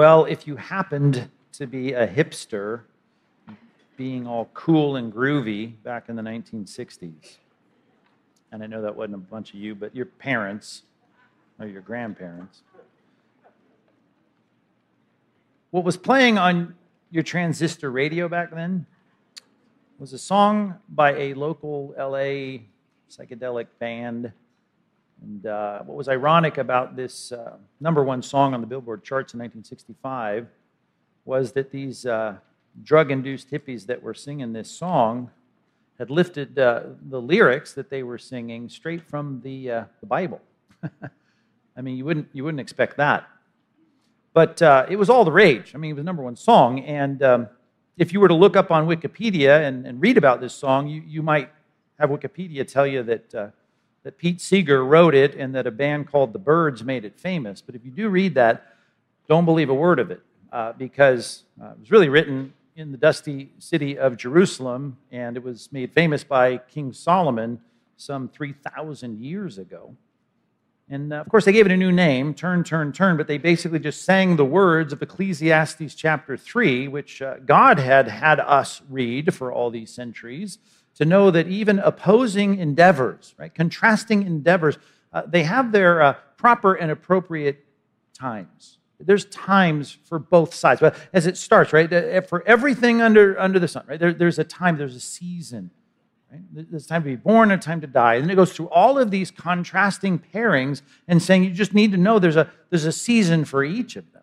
Well, if you happened to be a hipster, being all cool and groovy back in the 1960s, and I know that wasn't a bunch of you, but your parents or your grandparents, what was playing on your transistor radio back then was a song by a local LA psychedelic band. And uh, what was ironic about this uh, number one song on the Billboard charts in 1965 was that these uh, drug induced hippies that were singing this song had lifted uh, the lyrics that they were singing straight from the, uh, the Bible. I mean, you wouldn't, you wouldn't expect that. But uh, it was all the rage. I mean, it was number one song. And um, if you were to look up on Wikipedia and, and read about this song, you, you might have Wikipedia tell you that, that Pete Seeger wrote it and that a band called the Byrds made it famous. But if you do read that, don't believe a word of it uh, because uh, it was really written in the dusty city of Jerusalem and it was made famous by King Solomon some 3,000 years ago. And uh, of course, they gave it a new name, Turn, Turn, Turn, but they basically just sang the words of Ecclesiastes chapter 3, which uh, God had had us read for all these centuries, to know that even opposing endeavors, right, contrasting endeavors, uh, they have their uh, proper and appropriate times. There's times for both sides. But as it starts, right, uh, for everything under, under the sun, right, there, there's a time, there's a season Right? There's time to be born and time to die. And it goes through all of these contrasting pairings and saying you just need to know there's a, there's a season for each of them.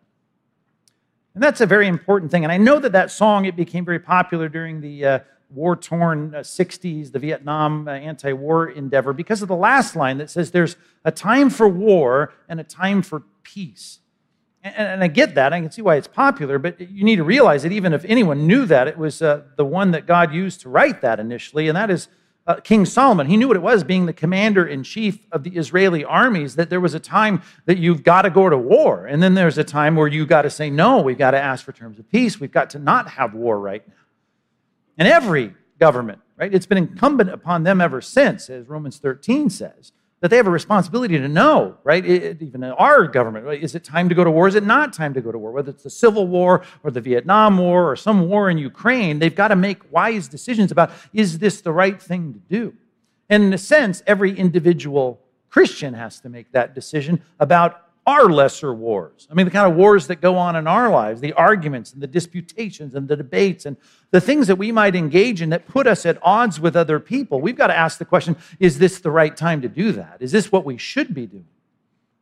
And that's a very important thing. And I know that that song, it became very popular during the uh, war-torn uh, 60s, the Vietnam uh, anti-war endeavor, because of the last line that says there's a time for war and a time for peace. And, I get that. I can see why it's popular, but you need to realize that even if anyone knew that, it was uh, the one that God used to write that initially, and that is uh, King Solomon. He knew what it was being the commander in chief of the Israeli armies, that there was a time that you've got to go to war. And then there's a time where you've got to say, no, we've got to ask for terms of peace. We've got to not have war right now. And every government, right, it's been incumbent upon them ever since, as Romans 13 says, that they have a responsibility to know, right? It, even in our government, right? is it time to go to war? Is it not time to go to war? Whether it's the Civil War or the Vietnam War or some war in Ukraine, they've got to make wise decisions about is this the right thing to do? And in a sense, every individual Christian has to make that decision about our lesser wars. I mean, the kind of wars that go on in our lives, the arguments and the disputations and the debates and the things that we might engage in that put us at odds with other people. We've got to ask the question is this the right time to do that? Is this what we should be doing?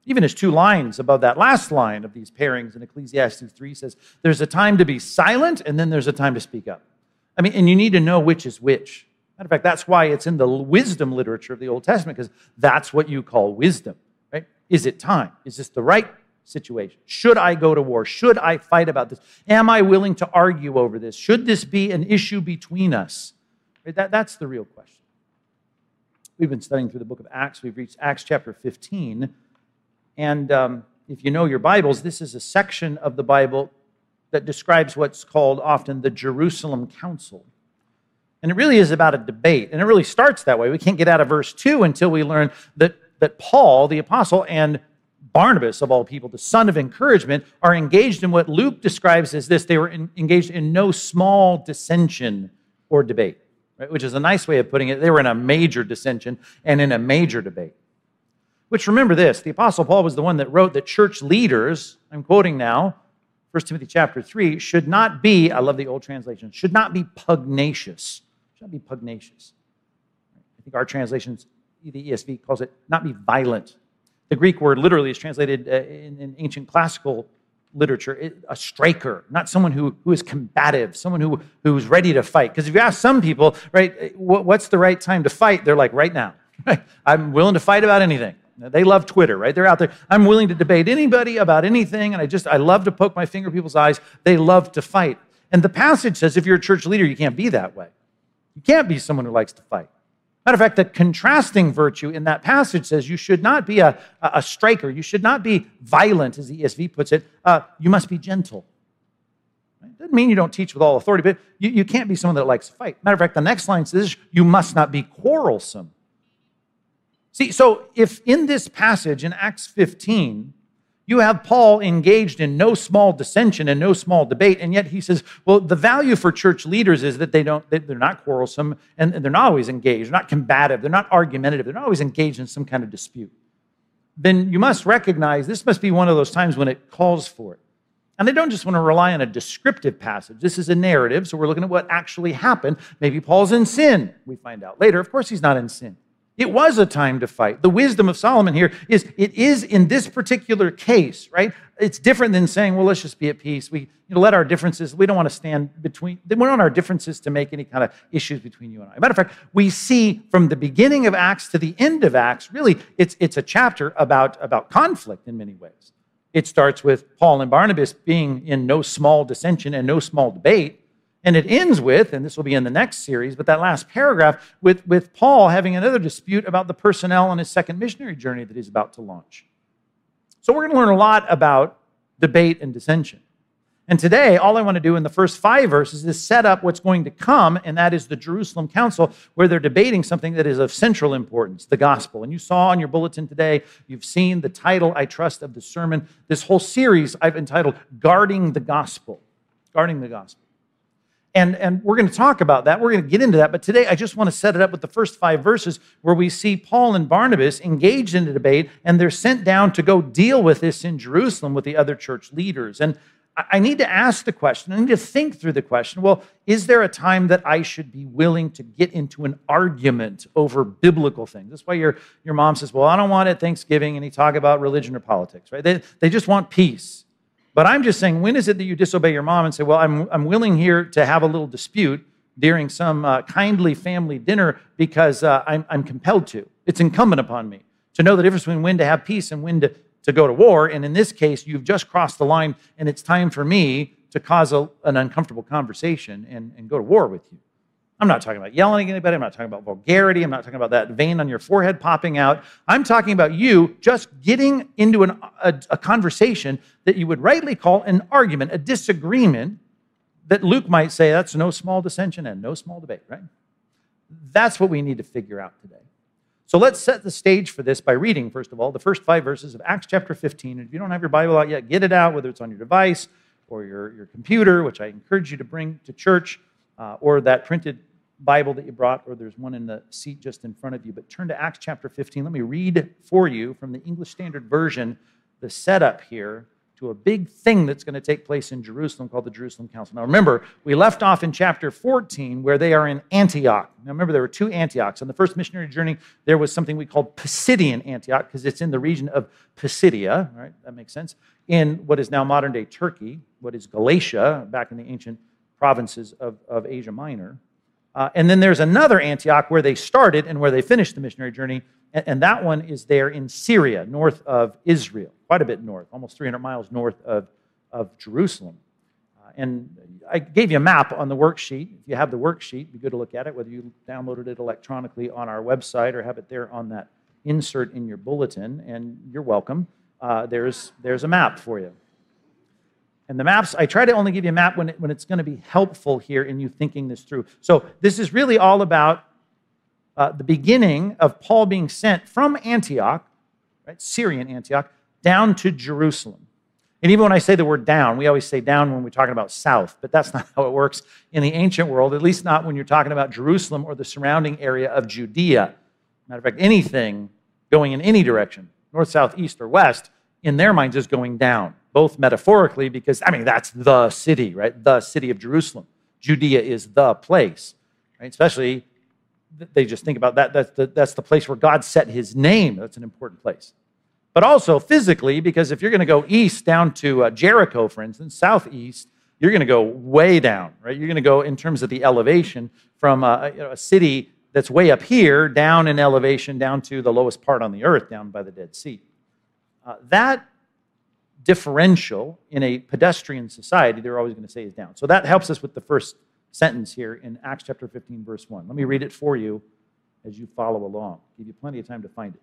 Even as two lines above that last line of these pairings in Ecclesiastes 3 says, there's a time to be silent and then there's a time to speak up. I mean, and you need to know which is which. Matter of fact, that's why it's in the wisdom literature of the Old Testament, because that's what you call wisdom. Is it time? Is this the right situation? Should I go to war? Should I fight about this? Am I willing to argue over this? Should this be an issue between us? That, that's the real question. We've been studying through the book of Acts. We've reached Acts chapter 15. And um, if you know your Bibles, this is a section of the Bible that describes what's called often the Jerusalem Council. And it really is about a debate. And it really starts that way. We can't get out of verse 2 until we learn that that Paul, the apostle, and Barnabas, of all people, the son of encouragement, are engaged in what Luke describes as this they were in, engaged in no small dissension or debate, right? which is a nice way of putting it. They were in a major dissension and in a major debate. Which remember this the Apostle Paul was the one that wrote that church leaders, I'm quoting now, 1 Timothy chapter 3, should not be, I love the old translation, should not be pugnacious. Should not be pugnacious. I think our translations the ESV calls it not be violent. The Greek word literally is translated uh, in, in, ancient classical literature a striker, not someone who, who is combative, someone who, who's ready to fight. Because if you ask some people, right, what's the right time to fight? They're like, right now. I'm willing to fight about anything. They love Twitter, right? They're out there. I'm willing to debate anybody about anything, and I just, I love to poke my finger in people's eyes. They love to fight. And the passage says if you're a church leader, you can't be that way. You can't be someone who likes to fight. Matter of fact, the contrasting virtue in that passage says you should not be a, a striker. You should not be violent, as the ESV puts it. Uh, you must be gentle. It doesn't mean you don't teach with all authority, but you, you can't be someone that likes to fight. Matter of fact, the next line says you must not be quarrelsome. See, so if in this passage in Acts 15, You have Paul engaged in no small dissension and no small debate, and yet he says, well, the value for church leaders is that they don't, they're not quarrelsome and they're not always engaged, they're not combative, they're not argumentative, they're not always engaged in some kind of dispute. Then you must recognize this must be one of those times when it calls for it. And they don't just want to rely on a descriptive passage. This is a narrative, so we're looking at what actually happened. Maybe Paul's in sin, we find out later. Of course, he's not in sin. It was a time to fight. The wisdom of Solomon here is it is in this particular case, right? It's different than saying, well, let's just be at peace. We you know, let our differences, we don't want to stand between, we don't want our differences to make any kind of issues between you and I. Matter of fact, we see from the beginning of Acts to the end of Acts, really, it's, it's a chapter about, about conflict in many ways. It starts with Paul and Barnabas being in no small dissension and no small debate. And it ends with, and this will be in the next series, but that last paragraph with, with Paul having another dispute about the personnel on his second missionary journey that he's about to launch. So we're going to learn a lot about debate and dissension. And today, all I want to do in the first five verses is set up what's going to come, and that is the Jerusalem Council, where they're debating something that is of central importance the gospel. And you saw on your bulletin today, you've seen the title, I trust, of the sermon. This whole series I've entitled Guarding the Gospel. Guarding the Gospel. And, and we're going to talk about that. We're going to get into that. But today, I just want to set it up with the first five verses where we see Paul and Barnabas engaged in a debate, and they're sent down to go deal with this in Jerusalem with the other church leaders. And I need to ask the question, I need to think through the question well, is there a time that I should be willing to get into an argument over biblical things? That's why your, your mom says, Well, I don't want it Thanksgiving and any talk about religion or politics, right? They, they just want peace. But I'm just saying, when is it that you disobey your mom and say, Well, I'm, I'm willing here to have a little dispute during some uh, kindly family dinner because uh, I'm, I'm compelled to? It's incumbent upon me to know the difference between when to have peace and when to to go to war. And in this case, you've just crossed the line, and it's time for me to cause a, an uncomfortable conversation and, and go to war with you. I'm not talking about yelling at anybody. I'm not talking about vulgarity. I'm not talking about that vein on your forehead popping out. I'm talking about you just getting into an, a, a conversation that you would rightly call an argument, a disagreement that Luke might say that's no small dissension and no small debate, right? That's what we need to figure out today. So let's set the stage for this by reading, first of all, the first five verses of Acts chapter 15. And if you don't have your Bible out yet, get it out, whether it's on your device or your, your computer, which I encourage you to bring to church, uh, or that printed Bible that you brought, or there's one in the seat just in front of you. But turn to Acts chapter 15. Let me read for you from the English Standard Version the setup here to a big thing that's going to take place in Jerusalem called the Jerusalem Council. Now, remember, we left off in chapter 14 where they are in Antioch. Now, remember, there were two Antiochs. On the first missionary journey, there was something we called Pisidian Antioch because it's in the region of Pisidia, right? That makes sense. In what is now modern day Turkey, what is Galatia, back in the ancient provinces of, of Asia Minor. Uh, and then there's another Antioch where they started and where they finished the missionary journey, and, and that one is there in Syria, north of Israel quite a bit north, almost 300 miles north of, of Jerusalem. Uh, and I gave you a map on the worksheet. If you have the worksheet, be good to look at it, whether you downloaded it electronically on our website or have it there on that insert in your bulletin. And you're welcome. Uh, there's, there's a map for you. And the maps, I try to only give you a map when, it, when it's going to be helpful here in you thinking this through. So this is really all about uh, the beginning of Paul being sent from Antioch, right, Syrian Antioch, down to Jerusalem. And even when I say the word down, we always say down when we're talking about south, but that's not how it works in the ancient world, at least not when you're talking about Jerusalem or the surrounding area of Judea. Matter of fact, anything going in any direction, north, south, east, or west, in their minds is going down, both metaphorically, because, I mean, that's the city, right? The city of Jerusalem. Judea is the place, right? Especially, they just think about that. That's the, that's the place where God set his name. That's an important place but also physically, because if you're going to go east down to uh, Jericho, for instance, southeast, you're going to go way down, right? You're going to go in terms of the elevation from a, you know, a city that's way up here down in elevation down to the lowest part on the earth, down by the Dead Sea. Uh, that differential in a pedestrian society, they're always going to say is down. So that helps us with the first sentence here in Acts chapter 15, verse 1. Let me read it for you as you follow along. Give you plenty of time to find it.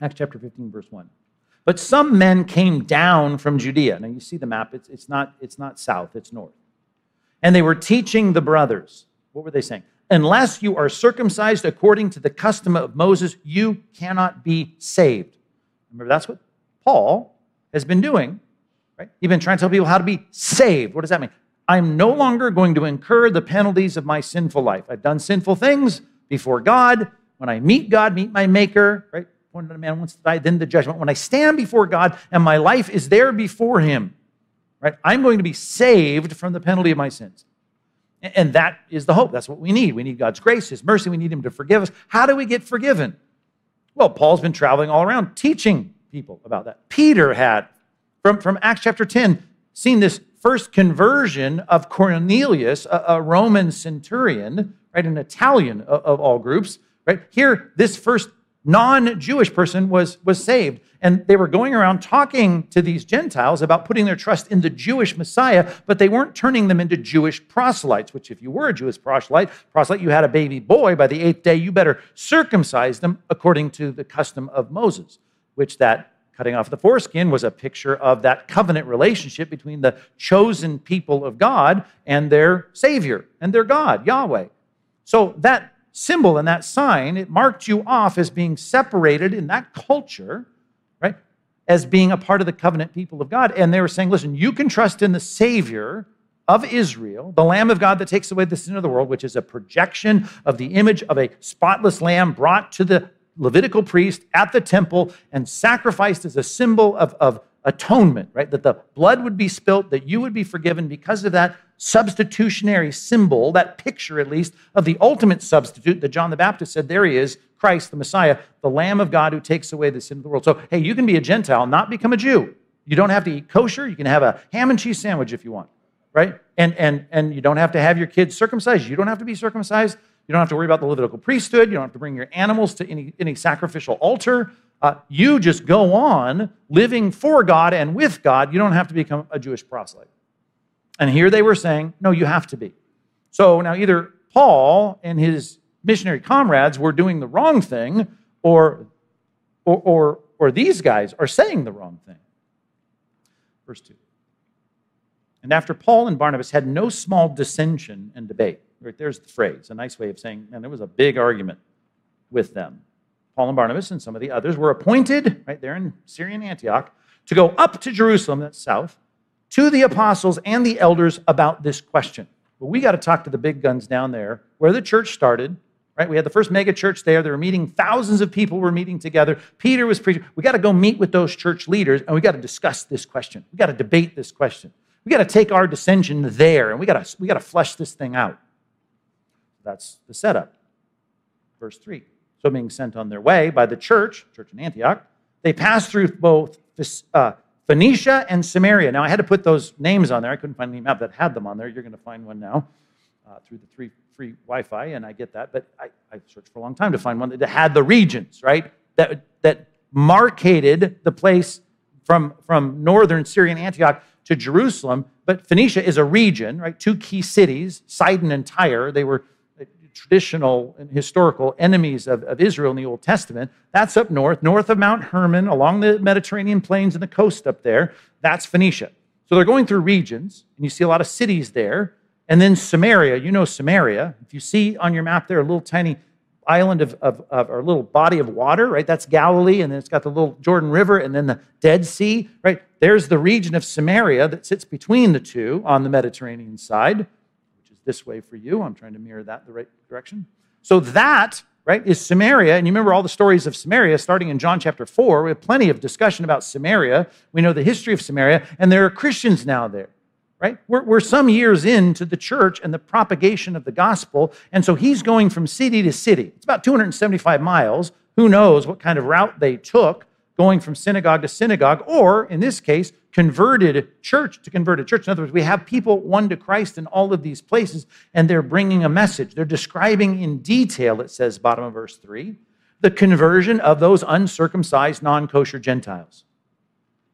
Acts chapter 15, verse 1. But some men came down from Judea. Now you see the map, it's, it's, not, it's not south, it's north. And they were teaching the brothers. What were they saying? Unless you are circumcised according to the custom of Moses, you cannot be saved. Remember, that's what Paul has been doing, right? He's been trying to tell people how to be saved. What does that mean? I'm no longer going to incur the penalties of my sinful life. I've done sinful things before God. When I meet God, meet my Maker, right? When a man wants to die, then the judgment. When I stand before God and my life is there before Him, right? I'm going to be saved from the penalty of my sins. And that is the hope. That's what we need. We need God's grace, His mercy. We need Him to forgive us. How do we get forgiven? Well, Paul's been traveling all around teaching people about that. Peter had, from, from Acts chapter 10, seen this first conversion of Cornelius, a, a Roman centurion, right, an Italian of, of all groups, right? Here, this first non-Jewish person was, was saved. And they were going around talking to these Gentiles about putting their trust in the Jewish Messiah, but they weren't turning them into Jewish proselytes, which if you were a Jewish proselyte, proselyte, you had a baby boy, by the eighth day, you better circumcise them according to the custom of Moses, which that cutting off the foreskin was a picture of that covenant relationship between the chosen people of God and their Savior and their God, Yahweh. So that symbol and that sign, it marked you off as being separated in that culture, right? As being a part of the covenant people of God. And they were saying, listen, you can trust in the Savior of Israel, the Lamb of God that takes away the sin of the world, which is a projection of the image of a spotless lamb brought to the Levitical priest at the temple and sacrificed as a symbol of, of atonement, right? That the blood would be spilt, that you would be forgiven because of that substitutionary symbol, that picture at least, of the ultimate substitute that John the Baptist said, there he is, Christ, the Messiah, the Lamb of God who takes away the sin of the world. So, hey, you can be a Gentile, not become a Jew. You don't have to eat kosher. You can have a ham and cheese sandwich if you want, right? And, and, and you don't have to have your kids circumcised. You don't have to be circumcised. You don't have to worry about the Levitical priesthood. You don't have to bring your animals to any, any sacrificial altar. Uh, you just go on living for God and with God. You don't have to become a Jewish proselyte. And here they were saying, no, you have to be. So now either Paul and his missionary comrades were doing the wrong thing, or, or, or, or these guys are saying the wrong thing. Verse 2. And after Paul and Barnabas had no small dissension and debate, there's the phrase, a nice way of saying, and there was a big argument with them. Paul and Barnabas and some of the others were appointed, right there in Syrian Antioch, to go up to Jerusalem, that's south, to the apostles and the elders about this question. But we got to talk to the big guns down there where the church started, right? We had the first mega church there. They were meeting, thousands of people were meeting together. Peter was preaching. We got to go meet with those church leaders and we got to discuss this question. We got to debate this question. We got to take our dissension there and we got to we got to flesh this thing out. That's the setup. Verse 3. So being sent on their way by the church, church in Antioch, they passed through both uh, Phoenicia and Samaria. Now, I had to put those names on there. I couldn't find any map that had them on there. You're going to find one now uh, through the free, free Wi Fi, and I get that. But I, I searched for a long time to find one that had the regions, right? That, that marcated the place from, from northern Syrian Antioch to Jerusalem. But Phoenicia is a region, right? Two key cities, Sidon and Tyre. They were traditional and historical enemies of, of Israel in the Old Testament. That's up north, north of Mount Hermon, along the Mediterranean plains and the coast up there. That's Phoenicia. So they're going through regions, and you see a lot of cities there. And then Samaria, you know Samaria. If you see on your map there a little tiny island of, of, of, or little body of water, right? That's Galilee, and then it's got the little Jordan River and then the Dead Sea, right? There's the region of Samaria that sits between the two on the Mediterranean side this way for you. I'm trying to mirror that the right direction. So that, right, is Samaria. And you remember all the stories of Samaria starting in John chapter 4. We have plenty of discussion about Samaria. We know the history of Samaria, and there are Christians now there, right? We're, we're some years into the church and the propagation of the gospel. And so he's going from city to city. It's about 275 miles. Who knows what kind of route they took going from synagogue to synagogue, or in this case, converted church to converted church. In other words, we have people won to Christ in all of these places, and they're bringing a message. They're describing in detail, it says, bottom of verse 3, the conversion of those uncircumcised, non kosher Gentiles.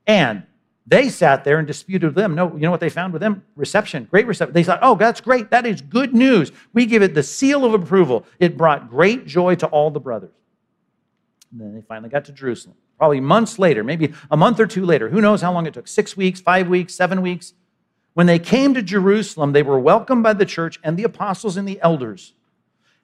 And they sat there and disputed with them. No, you know what they found with them? Reception, great reception. They thought, oh, that's great. That is good news. We give it the seal of approval. It brought great joy to all the brothers. And then they finally got to Jerusalem probably months later, maybe a month or two later. Who knows how long it took? Six weeks, five weeks, seven weeks. When they came to Jerusalem, they were welcomed by the church and the apostles and the elders.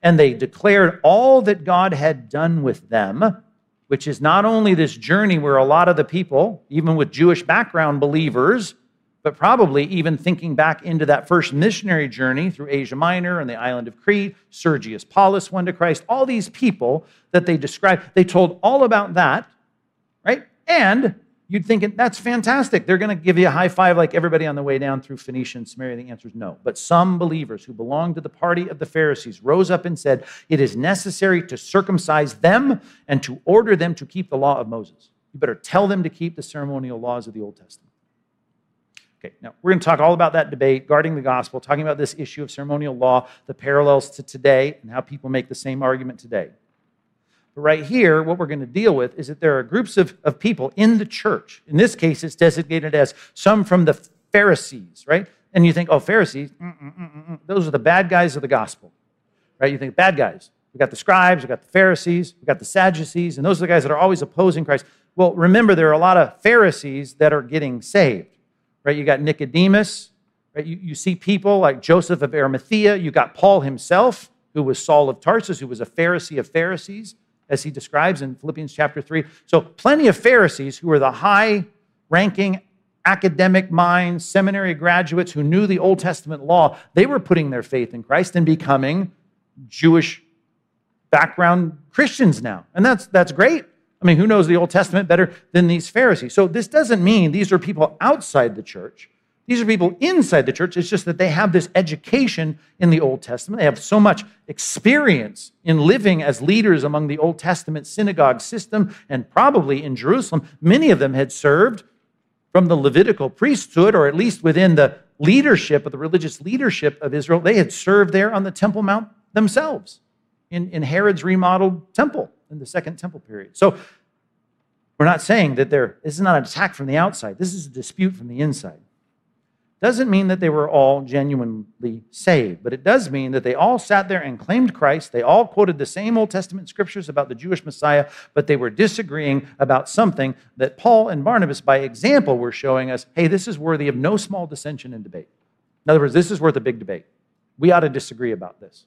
And they declared all that God had done with them which is not only this journey where a lot of the people, even with Jewish background believers, but probably even thinking back into that first missionary journey through Asia Minor and the island of Crete, Sergius Paulus went to Christ, all these people that they described, they told all about that, right? And you'd think that's fantastic. They're going to give you a high five like everybody on the way down through Phoenicia and Samaria. The answer is no. But some believers who belonged to the party of the Pharisees rose up and said, It is necessary to circumcise them and to order them to keep the law of Moses. You better tell them to keep the ceremonial laws of the Old Testament. Okay, now we're going to talk all about that debate, guarding the gospel, talking about this issue of ceremonial law, the parallels to today, and how people make the same argument today. But right here, what we're going to deal with is that there are groups of, of people in the church. In this case, it's designated as some from the Pharisees, right? And you think, oh, Pharisees, mm, mm, mm, those are the bad guys of the gospel, right? You think, bad guys. We got the scribes, we got the Pharisees, we got the Sadducees, and those are the guys that are always opposing Christ. Well, remember, there are a lot of Pharisees that are getting saved, right? You got Nicodemus, right? You, you see people like Joseph of Arimathea, you got Paul himself, who was Saul of Tarsus, who was a Pharisee of Pharisees as he describes in Philippians chapter 3. So, plenty of Pharisees who were the high ranking academic minds, seminary graduates who knew the Old Testament law, they were putting their faith in Christ and becoming Jewish background Christians now. And that's, that's great. I mean, who knows the Old Testament better than these Pharisees? So, this doesn't mean these are people outside the church. These are people inside the church. It's just that they have this education in the Old Testament. They have so much experience in living as leaders among the Old Testament synagogue system, and probably in Jerusalem. Many of them had served from the Levitical priesthood, or at least within the leadership of the religious leadership of Israel. They had served there on the Temple Mount themselves in, in Herod's remodeled temple in the Second Temple period. So we're not saying that there, this is not an attack from the outside, this is a dispute from the inside. Doesn't mean that they were all genuinely saved, but it does mean that they all sat there and claimed Christ. They all quoted the same Old Testament scriptures about the Jewish Messiah, but they were disagreeing about something that Paul and Barnabas, by example, were showing us hey, this is worthy of no small dissension and debate. In other words, this is worth a big debate. We ought to disagree about this.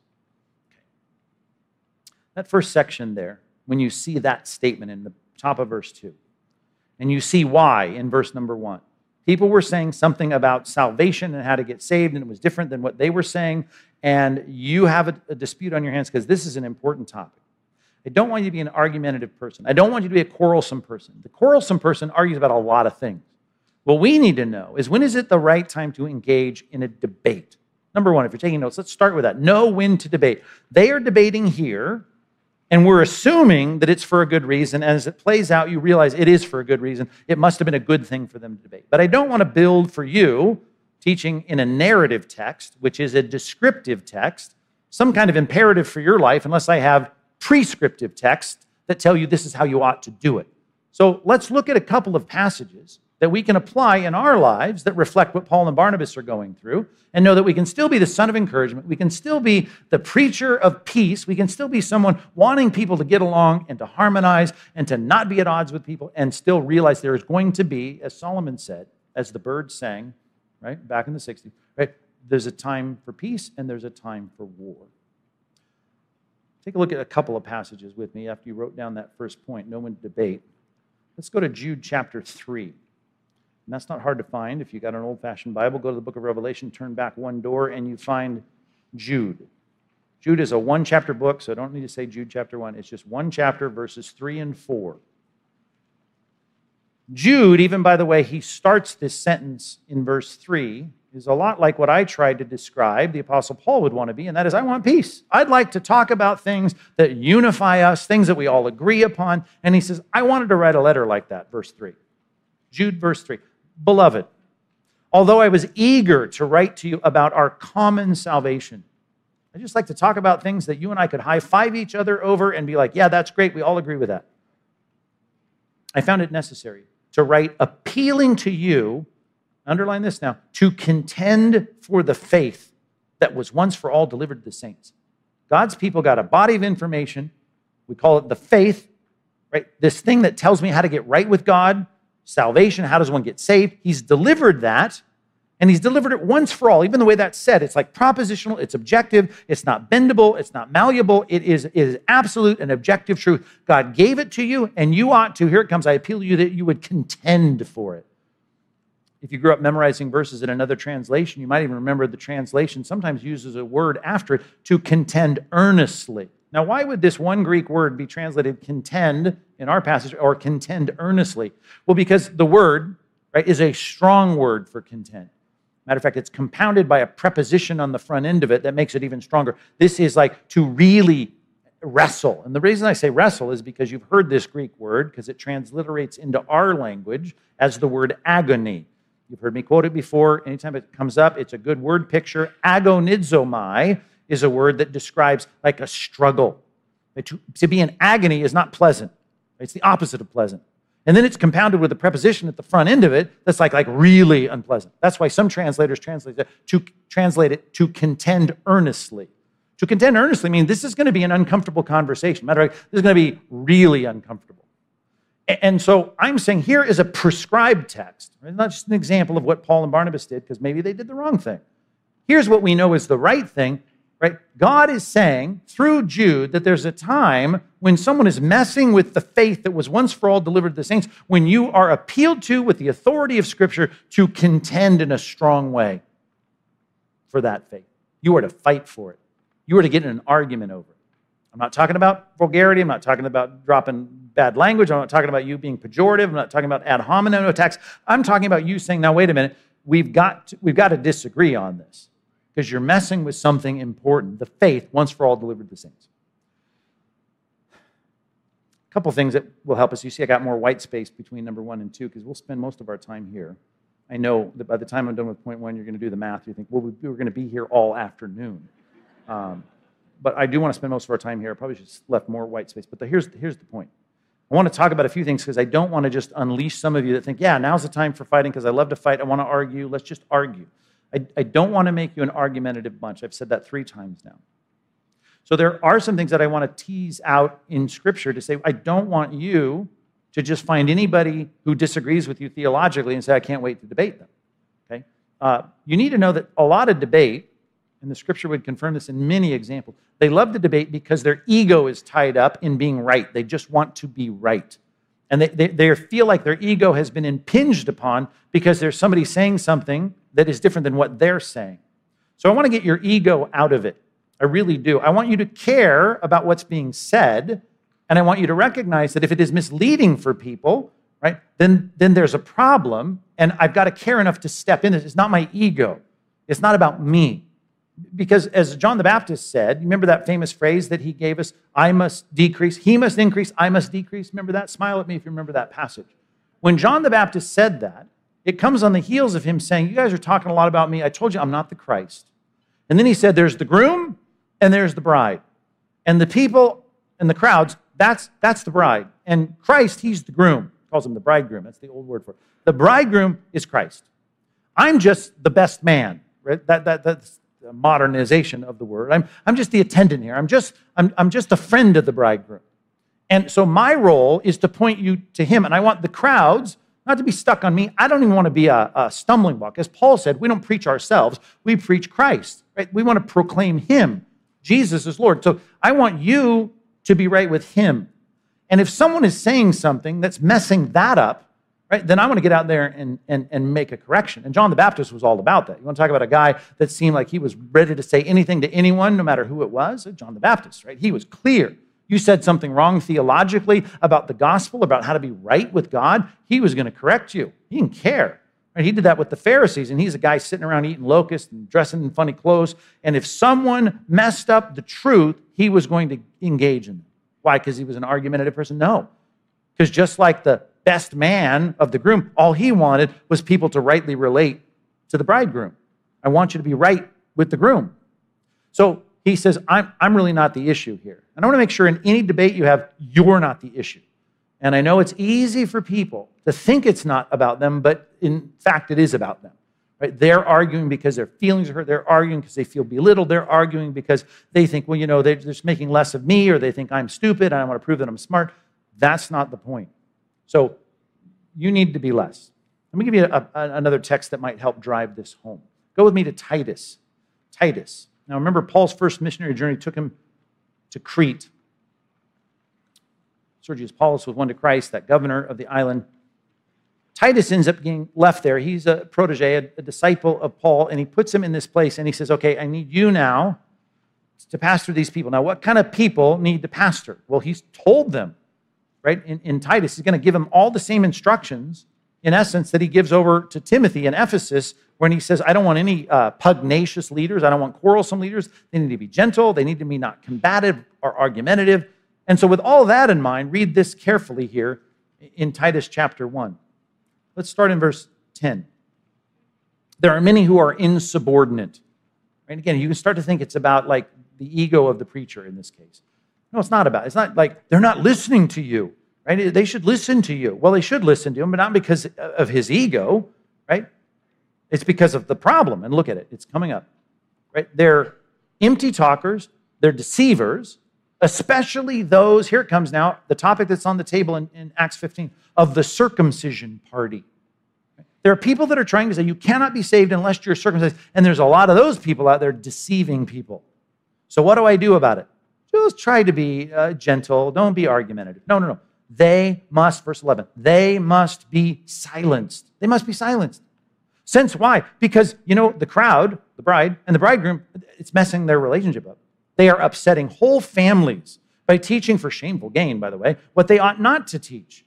That first section there, when you see that statement in the top of verse 2, and you see why in verse number 1 People were saying something about salvation and how to get saved, and it was different than what they were saying. And you have a, a dispute on your hands because this is an important topic. I don't want you to be an argumentative person. I don't want you to be a quarrelsome person. The quarrelsome person argues about a lot of things. What we need to know is when is it the right time to engage in a debate? Number one, if you're taking notes, let's start with that. Know when to debate. They are debating here and we're assuming that it's for a good reason. And As it plays out, you realize it is for a good reason. It must have been a good thing for them to debate. But I don't want to build for you teaching in a narrative text, which is a descriptive text, some kind of imperative for your life, unless I have prescriptive texts that tell you this is how you ought to do it. So let's look at a couple of passages that we can apply in our lives that reflect what Paul and Barnabas are going through and know that we can still be the son of encouragement. We can still be the preacher of peace. We can still be someone wanting people to get along and to harmonize and to not be at odds with people and still realize there is going to be, as Solomon said, as the Byrds sang, right, back in the 60s, right, there's a time for peace and there's a time for war. Take a look at a couple of passages with me after you wrote down that first point, no one debate. Let's go to Jude chapter 3. And that's not hard to find. If you got an old fashioned Bible, go to the book of Revelation, turn back one door, and you find Jude. Jude is a one chapter book, so I don't need to say Jude chapter one. It's just one chapter, verses three and four. Jude, even by the way, he starts this sentence in verse 3, is a lot like what I tried to describe the Apostle Paul would want to be, and that is, I want peace. I'd like to talk about things that unify us, things that we all agree upon. And he says, I wanted to write a letter like that, verse 3. Jude, verse 3. Beloved, although I was eager to write to you about our common salvation, I just like to talk about things that you and I could high five each other over and be like, yeah, that's great. We all agree with that. I found it necessary to write appealing to you, underline this now, to contend for the faith that was once for all delivered to the saints. God's people got a body of information. We call it the faith, right? This thing that tells me how to get right with God, salvation. How does one get saved? He's delivered that. And he's delivered it once for all. Even the way that's said, it's like propositional, it's objective, it's not bendable, it's not malleable. It is, it is absolute and objective truth. God gave it to you, and you ought to, here it comes, I appeal to you that you would contend for it. If you grew up memorizing verses in another translation, you might even remember the translation sometimes uses a word after it to contend earnestly. Now, why would this one Greek word be translated contend in our passage or contend earnestly? Well, because the word, right, is a strong word for contend. Matter of fact, it's compounded by a preposition on the front end of it that makes it even stronger. This is like to really wrestle. And the reason I say wrestle is because you've heard this Greek word because it transliterates into our language as the word agony. You've heard me quote it before. Anytime it comes up, it's a good word picture. Agonizomai is a word that describes like a struggle. To, to be in agony is not pleasant. It's the opposite of pleasant. And then it's compounded with a preposition at the front end of it that's like, like really unpleasant. That's why some translators translate it to translate it to contend earnestly. To contend earnestly means this is going to be an uncomfortable conversation. Matter of fact, this is going to be really uncomfortable. And so I'm saying here is a prescribed text, right? not just an example of what Paul and Barnabas did, because maybe they did the wrong thing. Here's what we know is the right thing, right? God is saying through Jude that there's a time when someone is messing with the faith that was once for all delivered to the saints, when you are appealed to with the authority of Scripture to contend in a strong way for that faith. You are to fight for it. You are to get in an argument over it. I'm not talking about vulgarity. I'm not talking about dropping bad language. I'm not talking about you being pejorative. I'm not talking about ad hominem attacks. I'm talking about you saying, now, wait a minute, we've got to, we've got to disagree on this because you're messing with something important the faith once for all delivered the saints. A couple things that will help us. You see, I got more white space between number one and two because we'll spend most of our time here. I know that by the time I'm done with point one, you're going to do the math. You think, well, we're going to be here all afternoon. Um, but I do want to spend most of our time here. I probably should have left more white space. But the, here's, here's the point. I want to talk about a few things because I don't want to just unleash some of you that think, yeah, now's the time for fighting because I love to fight. I want to argue. Let's just argue. I, I don't want to make you an argumentative bunch. I've said that three times now. So there are some things that I want to tease out in Scripture to say, I don't want you to just find anybody who disagrees with you theologically and say, I can't wait to debate them. Okay? Uh, you need to know that a lot of debate, and the Scripture would confirm this in many examples, they love to debate because their ego is tied up in being right. They just want to be right. And they, they, they feel like their ego has been impinged upon because there's somebody saying something that is different than what they're saying. So I want to get your ego out of it. I really do. I want you to care about what's being said, and I want you to recognize that if it is misleading for people, right, then, then there's a problem, and I've got to care enough to step in. It's not my ego. It's not about me. Because as John the Baptist said, remember that famous phrase that he gave us, I must decrease, he must increase, I must decrease. Remember that? Smile at me if you remember that passage. When John the Baptist said that, it comes on the heels of him saying, You guys are talking a lot about me. I told you I'm not the Christ. And then he said, There's the groom and there's the bride. And the people and the crowds, that's, that's the bride. And Christ, he's the groom. He calls him the bridegroom. That's the old word for it. The bridegroom is Christ. I'm just the best man. Right? That, that, that's the modernization of the word. I'm, I'm just the attendant here. I'm just, I'm, I'm just a friend of the bridegroom. And so my role is to point you to him. And I want the crowds not to be stuck on me. I don't even want to be a, a, stumbling block. As Paul said, we don't preach ourselves, we preach Christ. Right? We want to proclaim him. Jesus is Lord. So I want you to be right with him. And if someone is saying something that's messing that up, right, then I want to get out there and, and, and make a correction. And John the Baptist was all about that. You want to talk about a guy that seemed like he was ready to say anything to anyone, no matter who it was? John the Baptist, right? He was clear. You said something wrong theologically about the gospel, about how to be right with God, he was going to correct you. He didn't care. Right? He did that with the Pharisees, and he's a guy sitting around eating locusts and dressing in funny clothes. And if someone messed up the truth, he was going to engage in them. Why? Because he was an argumentative person? No. Because just like the best man of the groom, all he wanted was people to rightly relate to the bridegroom. I want you to be right with the groom. So he says, I'm, I'm really not the issue here. And I want to make sure in any debate you have, you're not the issue. And I know it's easy for people to think it's not about them, but in fact, it is about them. Right? They're arguing because their feelings are hurt. They're arguing because they feel belittled. They're arguing because they think, well, you know, they're just making less of me, or they think I'm stupid and I want to prove that I'm smart. That's not the point. So you need to be less. Let me give you a, a, another text that might help drive this home. Go with me to Titus. Titus. Now remember, Paul's first missionary journey took him to Crete. Sergius Paulus was won to Christ, that governor of the island. Titus ends up getting left there. He's a protege, a, a disciple of Paul, and he puts him in this place and he says, Okay, I need you now to pastor these people. Now, what kind of people need to pastor? Well, he's told them, right? In, in Titus, he's going to give them all the same instructions, in essence, that he gives over to Timothy in Ephesus, when he says, I don't want any uh, pugnacious leaders. I don't want quarrelsome leaders. They need to be gentle. They need to be not combative or argumentative. And so, with all that in mind, read this carefully here in Titus chapter 1. Let's start in verse 10. There are many who are insubordinate. And again, you can start to think it's about like the ego of the preacher in this case. No, it's not about. It's not like they're not listening to you, right? They should listen to you. Well, they should listen to him, but not because of his ego, right? It's because of the problem. And look at it. It's coming up. Right? They're empty talkers, they're deceivers, especially those, here it comes now, the topic that's on the table in, in Acts 15 of the circumcision party. There are people that are trying to say you cannot be saved unless you're circumcised. And there's a lot of those people out there deceiving people. So, what do I do about it? Just try to be uh, gentle. Don't be argumentative. No, no, no. They must, verse 11, they must be silenced. They must be silenced. Since why? Because, you know, the crowd, the bride, and the bridegroom, it's messing their relationship up. They are upsetting whole families by teaching for shameful gain, by the way, what they ought not to teach.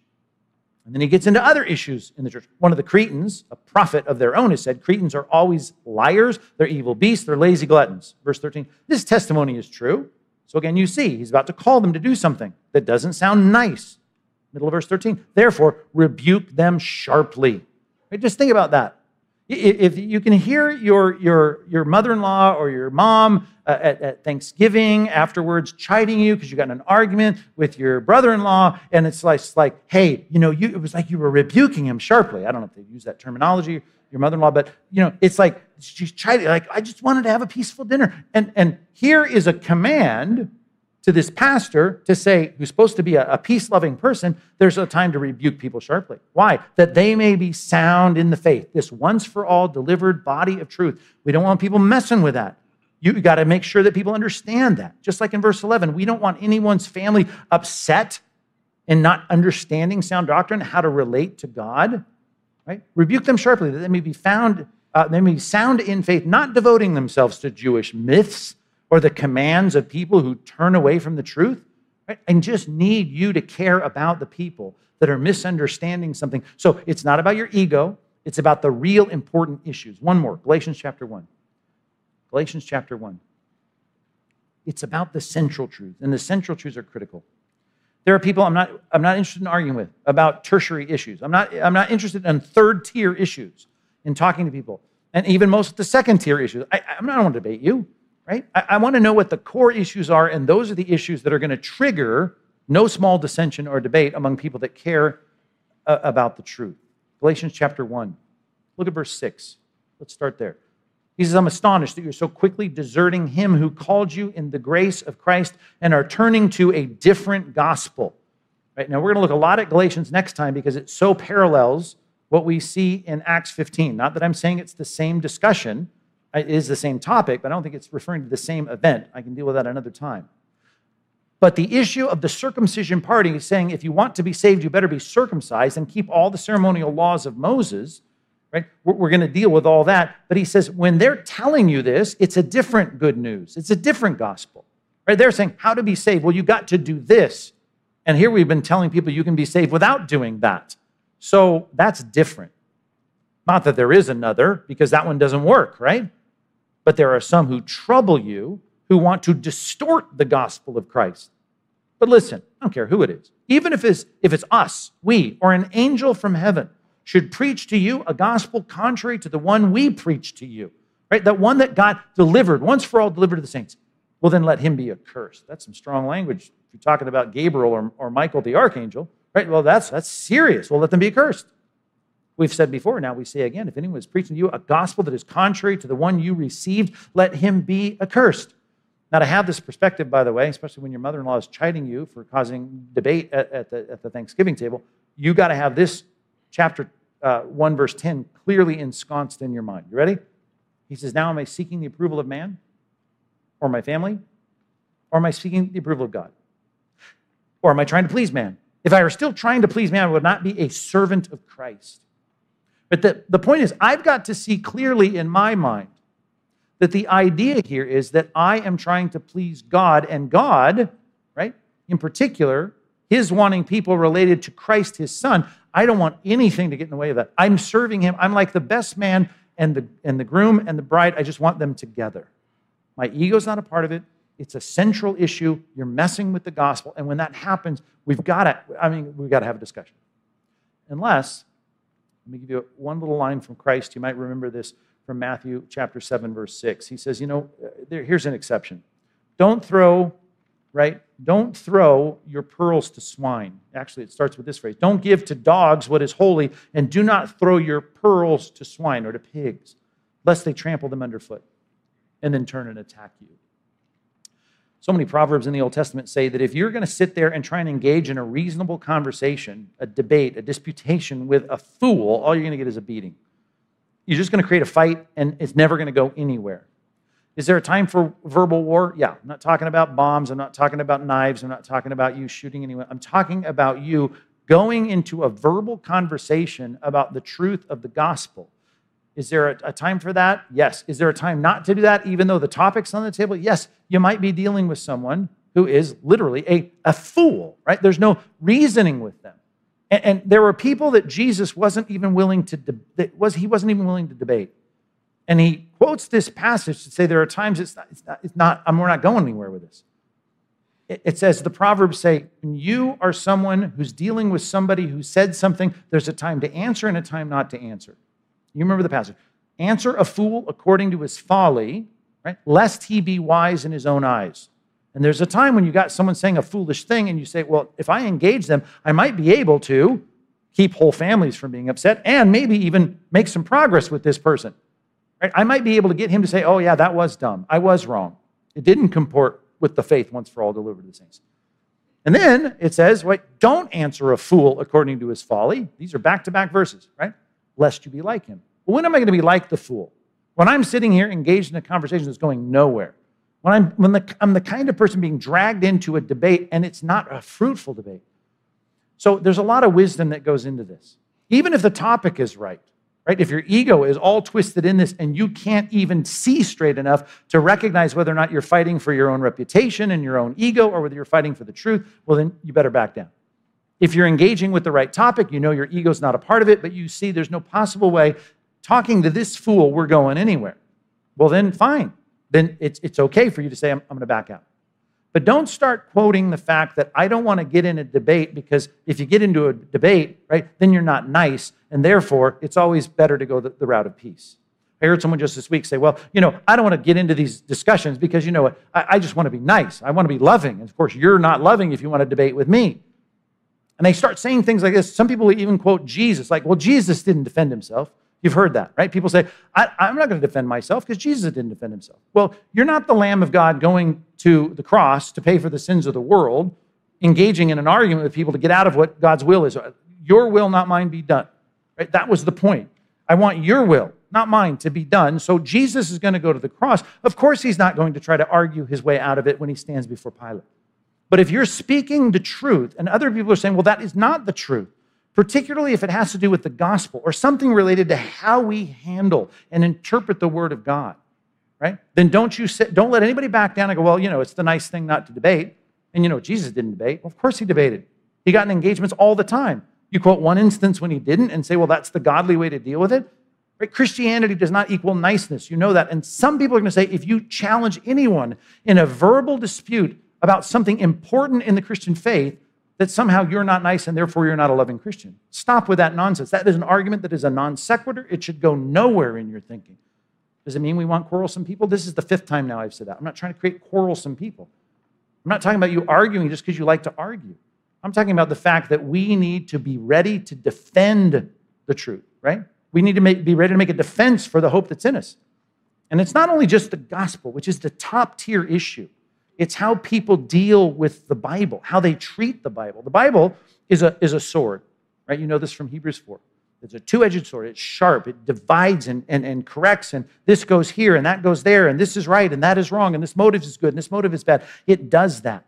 And then he gets into other issues in the church. One of the Cretans, a prophet of their own, has said Cretans are always liars, they're evil beasts, they're lazy gluttons. Verse 13. This testimony is true. So again, you see, he's about to call them to do something that doesn't sound nice. Middle of verse 13. Therefore, rebuke them sharply. Right? Just think about that. If you can hear your, your, your mother in law or your mom uh, at, at, Thanksgiving afterwards chiding you because you got an argument with your brother in law, and it's like, it's like, hey, you know, you, it was like you were rebuking him sharply. I don't know if they use that terminology, your mother in law, but, you know, it's like she's chiding, like, I just wanted to have a peaceful dinner. And, and here is a command to this pastor to say, who's supposed to be a, a peace loving person, there's a time to rebuke people sharply. Why? That they may be sound in the faith, this once for all delivered body of truth. We don't want people messing with that. You got to make sure that people understand that. Just like in verse 11, we don't want anyone's family upset and not understanding sound doctrine, how to relate to God. Right? Rebuke them sharply that they may be found, uh, they may be sound in faith, not devoting themselves to Jewish myths or the commands of people who turn away from the truth, right? and just need you to care about the people that are misunderstanding something. So it's not about your ego, it's about the real important issues. One more Galatians chapter 1. Galatians chapter 1. It's about the central truth, and the central truths are critical. There are people I'm not, I'm not interested in arguing with about tertiary issues. I'm not, I'm not interested in third tier issues in talking to people, and even most of the second tier issues. I, I'm not, I don't want to debate you right? I, I want to know what the core issues are, and those are the issues that are going to trigger no small dissension or debate among people that care uh, about the truth. Galatians chapter 1. Look at verse 6. Let's start there. He says, I'm astonished that you're so quickly deserting him who called you in the grace of Christ and are turning to a different gospel. Right now, we're going to look a lot at Galatians next time because it so parallels what we see in Acts 15. Not that I'm saying it's the same discussion, it is the same topic, but I don't think it's referring to the same event. I can deal with that another time. But the issue of the circumcision party is saying if you want to be saved, you better be circumcised and keep all the ceremonial laws of Moses, right? We're, we're going to deal with all that. But he says when they're telling you this, it's a different good news, it's a different gospel, right? They're saying how to be saved. Well, you got to do this. And here we've been telling people you can be saved without doing that. So that's different. Not that there is another, because that one doesn't work, right? But there are some who trouble you who want to distort the gospel of Christ. But listen, I don't care who it is. Even if it's, if it's us, we, or an angel from heaven should preach to you a gospel contrary to the one we preach to you, right? That one that God delivered, once for all delivered to the saints. Well, then let him be accursed. That's some strong language. If you're talking about Gabriel or, or Michael the archangel, right? Well, that's, that's serious. Well, let them be accursed. We've said before, now we say again if anyone is preaching to you a gospel that is contrary to the one you received, let him be accursed. Now, to have this perspective, by the way, especially when your mother in law is chiding you for causing debate at, at, the, at the Thanksgiving table, you got to have this chapter uh, 1, verse 10, clearly ensconced in your mind. You ready? He says, Now am I seeking the approval of man or my family? Or am I seeking the approval of God? Or am I trying to please man? If I were still trying to please man, I would not be a servant of Christ. But the, the point is, I've got to see clearly in my mind that the idea here is that I am trying to please God, and God, right, in particular, his wanting people related to Christ, his son. I don't want anything to get in the way of that. I'm serving him. I'm like the best man and the, and the groom and the bride. I just want them together. My ego's not a part of it. It's a central issue. You're messing with the gospel. And when that happens, we've got to, I mean, we've got to have a discussion. Unless, let me give you one little line from Christ. You might remember this from Matthew chapter 7, verse 6. He says, you know, there, here's an exception. Don't throw, right? Don't throw your pearls to swine. Actually, it starts with this phrase Don't give to dogs what is holy, and do not throw your pearls to swine or to pigs, lest they trample them underfoot and then turn and attack you. So many proverbs in the Old Testament say that if you're going to sit there and try and engage in a reasonable conversation, a debate, a disputation with a fool, all you're going to get is a beating. You're just going to create a fight and it's never going to go anywhere. Is there a time for verbal war? Yeah. I'm not talking about bombs. I'm not talking about knives. I'm not talking about you shooting anyone. I'm talking about you going into a verbal conversation about the truth of the gospel is there a, a, time for that? Yes. Is there a time not to do that, even though the topic's on the table? Yes. You might be dealing with someone who is literally a, a fool, right? There's no reasoning with them. And, and there were people that Jesus wasn't even willing to, de- was, he wasn't even willing to debate. And he quotes this passage to say there are times it's not, it's not, it's not I'm, we're not going anywhere with this. It, it says, the Proverbs say, when you are someone who's dealing with somebody who said something, there's a time to answer and a time not to answer. You remember the passage. Answer a fool according to his folly, right? Lest he be wise in his own eyes. And there's a time when you got someone saying a foolish thing and you say, well, if I engage them, I might be able to keep whole families from being upset and maybe even make some progress with this person. Right? I might be able to get him to say, oh, yeah, that was dumb. I was wrong. It didn't comport with the faith once for all delivered to the saints. And then it says, wait, don't answer a fool according to his folly. These are back to back verses, right? Lest you be like him. Well, when am I going to be like the fool? When I'm sitting here engaged in a conversation that's going nowhere. When I'm, when the, I'm the kind of person being dragged into a debate and it's not a fruitful debate. So there's a lot of wisdom that goes into this. Even if the topic is right, right? If your ego is all twisted in this and you can't even see straight enough to recognize whether or not you're fighting for your own reputation and your own ego or whether you're fighting for the truth, well, then you better back down. If you're engaging with the right topic, you know your ego's not a part of it, but you see there's no possible way talking to this fool, we're going anywhere. Well, then fine. Then it's, it's okay for you to say, I'm, I'm going to back out. But don't start quoting the fact that I don't want to get in a debate because if you get into a debate, right, then you're not nice. And therefore, it's always better to go the, the route of peace. I heard someone just this week say, well, you know, I don't want to get into these discussions because, you know what, I, I just want to be nice. I want to be loving. And of course, you're not loving if you want to debate with me. And they start saying things like this. Some people even quote Jesus, like, well, Jesus didn't defend himself. You've heard that, right? People say, I, am not going to defend myself because Jesus didn't defend himself. Well, you're not the Lamb of God going to the cross to pay for the sins of the world, engaging in an argument with people to get out of what God's will is. Your will, not mine, be done. Right? That was the point. I want your will, not mine, to be done. So Jesus is going to go to the cross. Of course, he's not going to try to argue his way out of it when he stands before Pilate. But if you're speaking the truth and other people are saying, well, that is not the truth, particularly if it has to do with the gospel or something related to how we handle and interpret the word of God, right? Then don't you sit, don't let anybody back down and go, well, you know, it's the nice thing not to debate. And you know, Jesus didn't debate. Well, of course he debated. He got in engagements all the time. You quote one instance when he didn't and say, well, that's the godly way to deal with it. Right? Christianity does not equal niceness. You know that. And some people are going to say, if you challenge anyone in a verbal dispute, about something important in the Christian faith that somehow you're not nice and therefore you're not a loving Christian. Stop with that nonsense. That is an argument that is a non sequitur. It should go nowhere in your thinking. Does it mean we want quarrelsome people? This is the fifth time now I've said that. I'm not trying to create quarrelsome people. I'm not talking about you arguing just because you like to argue. I'm talking about the fact that we need to be ready to defend the truth, right? We need to make, be ready to make a defense for the hope that's in us. And it's not only just the gospel, which is the top tier issue. It's how people deal with the Bible, how they treat the Bible. The Bible is a, is a sword, right? You know this from Hebrews 4. It's a two edged sword. It's sharp. It divides and, and, and corrects, and this goes here and that goes there, and this is right and that is wrong, and this motive is good and this motive is bad. It does that.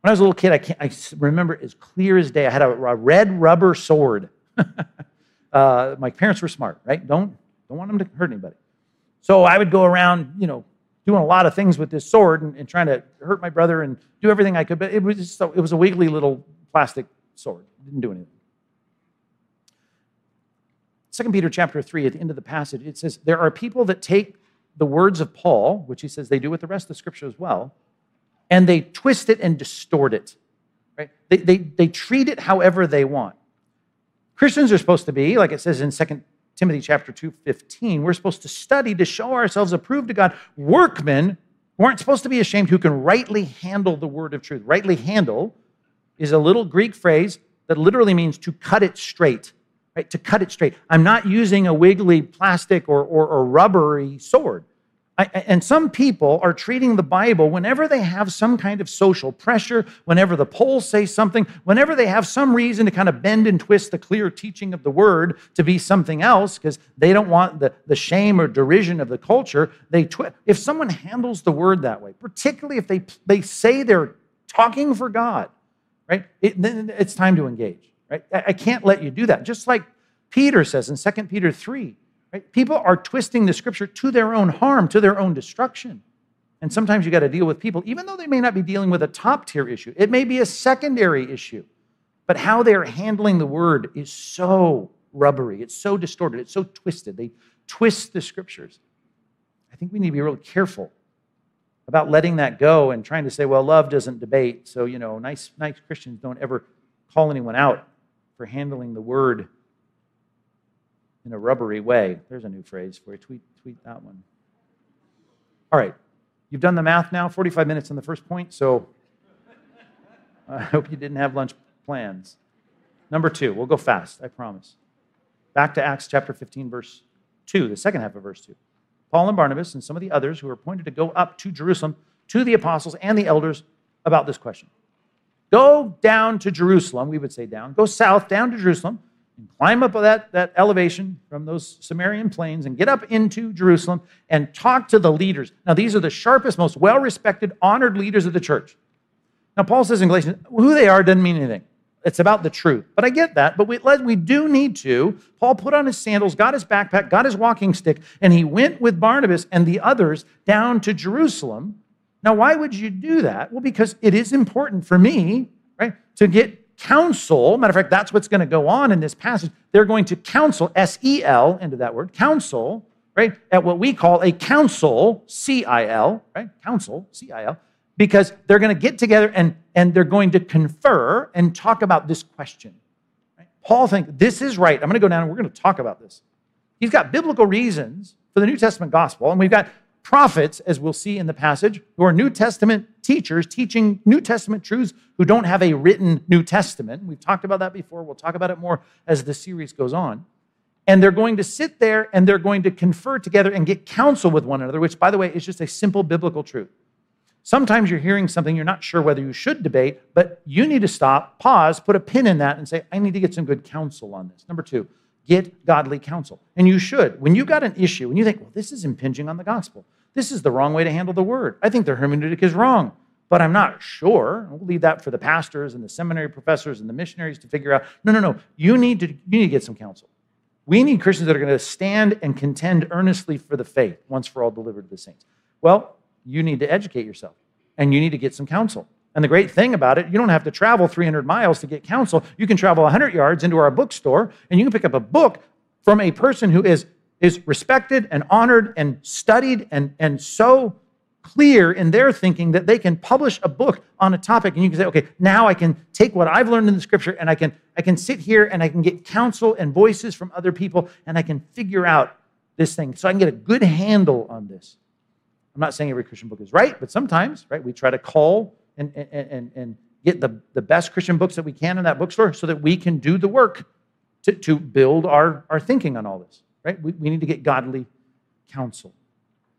When I was a little kid, I, can't, I remember as clear as day. I had a, a red rubber sword. uh, my parents were smart, right? Don't, don't want them to hurt anybody. So I would go around, you know, doing a lot of things with this sword and, and trying to hurt my brother and do everything I could. But it was just, it was a wiggly little plastic sword. It didn't do anything. Second Peter chapter 3, at the end of the passage, it says, There are people that take the words of Paul, which he says they do with the rest of the scripture as well, and they twist it and distort it. Right? They, they, they treat it however they want. Christians are supposed to be, like it says in 2 Timothy chapter 2, 15, we're supposed to study to show ourselves approved to God, workmen who aren't supposed to be ashamed, who can rightly handle the word of truth. Rightly handle is a little Greek phrase that literally means to cut it straight, right? To cut it straight. I'm not using a wiggly plastic or, or, or rubbery sword. And some people are treating the Bible whenever they have some kind of social pressure, whenever the polls say something, whenever they have some reason to kind of bend and twist the clear teaching of the word to be something else because they don't want the, the shame or derision of the culture. They twi- if someone handles the word that way, particularly if they, they say they're talking for God, right? It, then it's time to engage, right? I, I can't let you do that. Just like Peter says in 2 Peter 3, Right? People are twisting the scripture to their own harm, to their own destruction. And sometimes you got to deal with people, even though they may not be dealing with a top tier issue, it may be a secondary issue. But how they're handling the word is so rubbery, it's so distorted, it's so twisted. They twist the scriptures. I think we need to be real careful about letting that go and trying to say, well, love doesn't debate. So, you know, nice, nice Christians don't ever call anyone out for handling the word in a rubbery way. There's a new phrase for you. Tweet, tweet that one. All right. You've done the math now, 45 minutes on the first point, so I hope you didn't have lunch plans. Number two, we'll go fast, I promise. Back to Acts chapter 15, verse 2, the second half of verse 2. Paul and Barnabas and some of the others who were appointed to go up to Jerusalem to the apostles and the elders about this question. Go down to Jerusalem, we would say down, go south down to Jerusalem and climb up that, that elevation from those Samarian plains and get up into Jerusalem and talk to the leaders. Now, these are the sharpest, most well respected, honored leaders of the church. Now, Paul says in Galatians, who they are doesn't mean anything. It's about the truth. But I get that. But we, we do need to. Paul put on his sandals, got his backpack, got his walking stick, and he went with Barnabas and the others down to Jerusalem. Now, why would you do that? Well, because it is important for me, right, to get counsel. Matter of fact, that's what's going to go on in this passage. They're going to counsel, S E L, into that word, counsel, right, at what we call a council, C I L, right? Council, C I L, because they're going to get together and, and they're going to confer and talk about this question. Right? Paul thinks this is right. I'm going to go down and we're going to talk about this. He's got biblical reasons for the New Testament gospel, and we've got prophets, as we'll see in the passage, who are New Testament teachers teaching New Testament truths who don't have a written New Testament. We've talked about that before. We'll talk about it more as the series goes on. And they're going to sit there and they're going to confer together and get counsel with one another, which, by the way, is just a simple biblical truth. Sometimes you're hearing something you're not sure whether you should debate, but you need to stop, pause, put a pin in that, and say, I need to get some good counsel on this. Number two, get godly counsel. And you should. When you got an issue and you think, well, this is impinging on the gospel, this is the wrong way to handle the word. I think the hermeneutic is wrong, but I'm not sure. We'll leave that for the pastors and the seminary professors and the missionaries to figure out. No, no, no. You need to, you need to get some counsel. We need Christians that are going to stand and contend earnestly for the faith once for all delivered to the saints. Well, you need to educate yourself and you need to get some counsel. And the great thing about it, you don't have to travel 300 miles to get counsel. You can travel 100 yards into our bookstore and you can pick up a book from a person who is is respected and honored and studied and, and so clear in their thinking that they can publish a book on a topic. And you can say okay now i can take what i've learned in the scripture and i can i can sit here and i can get counsel and voices from other people and i can figure out this thing. So i can get a good handle on this. I'm not saying every christian book is right but sometimes right we try to call and and and, get the, the best christian books that we can in that bookstore so that we can do the work to, to build our, our thinking on all this right? We, we need to get godly counsel.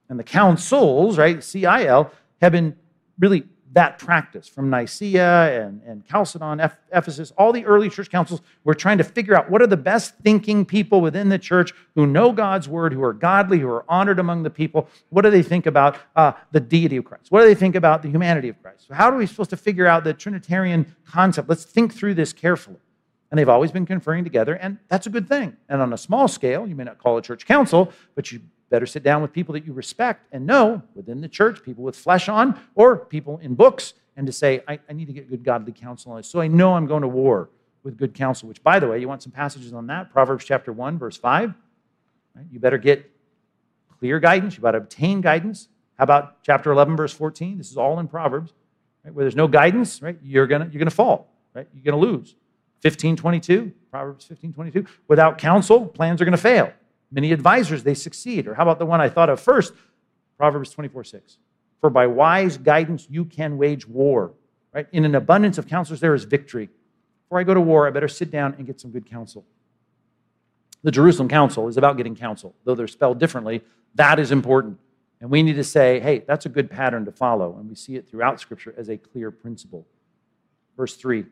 And the councils, right, CIL, have been really that practice from Nicaea and, and Chalcedon, Ephesus, all the early church councils were trying to figure out what are the best thinking people within the church who know God's word, who are godly, who are honored among the people. What do they think about uh, the deity of Christ? What do they think about the humanity of Christ? How are we supposed to figure out the Trinitarian concept? Let's think through this carefully. And they've always been conferring together, and that's a good thing. And on a small scale, you may not call a church council, but you better sit down with people that you respect and know within the church, people with flesh on, or people in books, and to say, I, I need to get good godly counsel on this. So I know I'm going to war with good counsel, which, by the way, you want some passages on that? Proverbs chapter 1, verse 5. Right? You better get clear guidance. You better obtain guidance. How about chapter 11, verse 14? This is all in Proverbs. Right? Where there's no guidance, right? You're going you're to fall, right? You're going to lose. 1522, Proverbs 1522. Without counsel, plans are going to fail. Many advisors, they succeed. Or how about the one I thought of first? Proverbs 24, 6. For by wise guidance you can wage war. Right? In an abundance of counselors, there is victory. Before I go to war, I better sit down and get some good counsel. The Jerusalem Council is about getting counsel, though they're spelled differently. That is important. And we need to say, hey, that's a good pattern to follow. And we see it throughout Scripture as a clear principle. Verse 3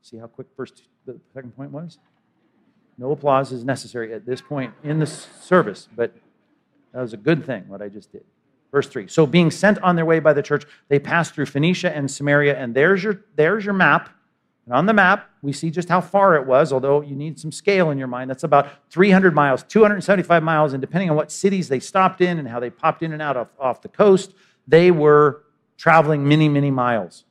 See how quick first the second point was? No applause is necessary at this point in the service, but that was a good thing what I just did. Verse 3. So being sent on their way by the church, they passed through Phoenicia and Samaria, and there's your there's your map. And on the map, we see just how far it was, although you need some scale in your mind. That's about 300 miles, 275 miles, and depending on what cities they stopped in and how they popped in and out of, off the coast, they were traveling many, many miles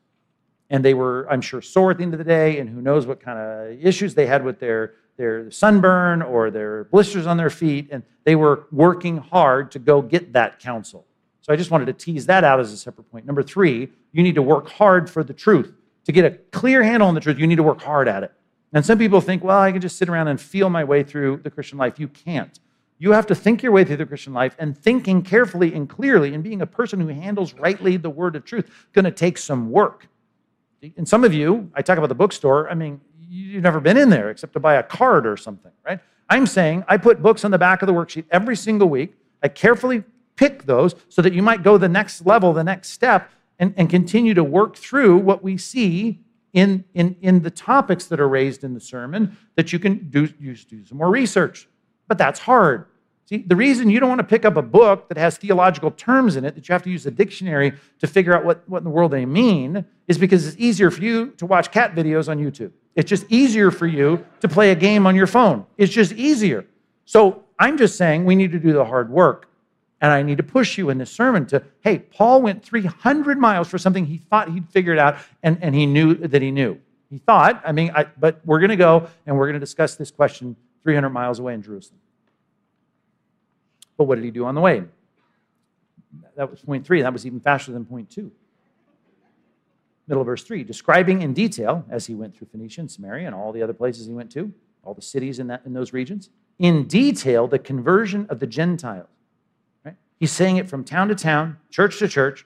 and they were, I'm sure, sore at the end of the day, and who knows what kind of issues they had with their, their sunburn or their blisters on their feet, and they were working hard to go get that counsel. So I just wanted to tease that out as a separate point. Number three, you need to work hard for the truth. To get a clear handle on the truth, you need to work hard at it. And some people think, well, I can just sit around and feel my way through the Christian life. You can't. You have to think your way through the Christian life, and thinking carefully and clearly and being a person who handles rightly the word of truth going to take some work. And some of you, I talk about the bookstore, I mean, you've never been in there except to buy a card or something, right? I'm saying I put books on the back of the worksheet every single week. I carefully pick those so that you might go the next level, the next step, and, and continue to work through what we see in, in, in the topics that are raised in the sermon, that you can do, do some more research. But that's hard. See, the reason you don't want to pick up a book that has theological terms in it that you have to use a dictionary to figure out what, what in the world they mean is because it's easier for you to watch cat videos on YouTube. It's just easier for you to play a game on your phone. It's just easier. So I'm just saying we need to do the hard work. And I need to push you in this sermon to, hey, Paul went 300 miles for something he thought he'd figured out and, and he knew that he knew. He thought, I mean, I, but we're going to go and we're going to discuss this question 300 miles away in Jerusalem. But what did he do on the way? That was point three. That was even faster than point two. Middle of verse three, describing in detail as he went through Phoenicia and Samaria and all the other places he went to, all the cities in, that, in those regions, in detail the conversion of the Gentiles. Right? He's saying it from town to town, church to church,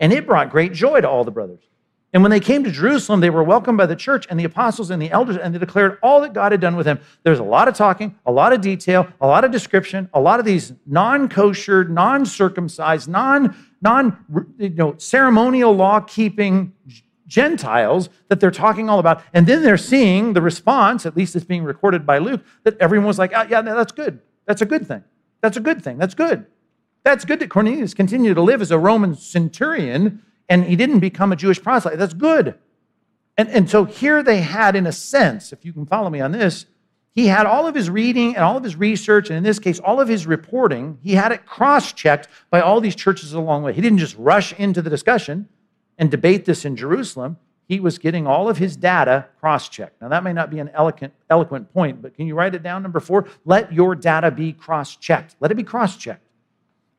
and it brought great joy to all the brothers. And when they came to Jerusalem, they were welcomed by the church and the apostles and the elders, and they declared all that God had done with them. There's a lot of talking, a lot of detail, a lot of description, a lot of these non kosher, non circumcised, non non you know, ceremonial law keeping Gentiles that they're talking all about. And then they're seeing the response, at least it's being recorded by Luke, that everyone was like, oh, yeah, that's good. That's a good thing. That's a good thing. That's good. That's good that Cornelius continued to live as a Roman centurion and he didn't become a Jewish proselyte. That's good. And, and so here they had, in a sense, if you can follow me on this, he had all of his reading and all of his research, and in this case, all of his reporting, he had it cross checked by all these churches along the way. He didn't just rush into the discussion and debate this in Jerusalem. He was getting all of his data cross checked. Now, that may not be an eloquent, eloquent point, but can you write it down? Number four, let your data be cross checked. Let it be cross checked.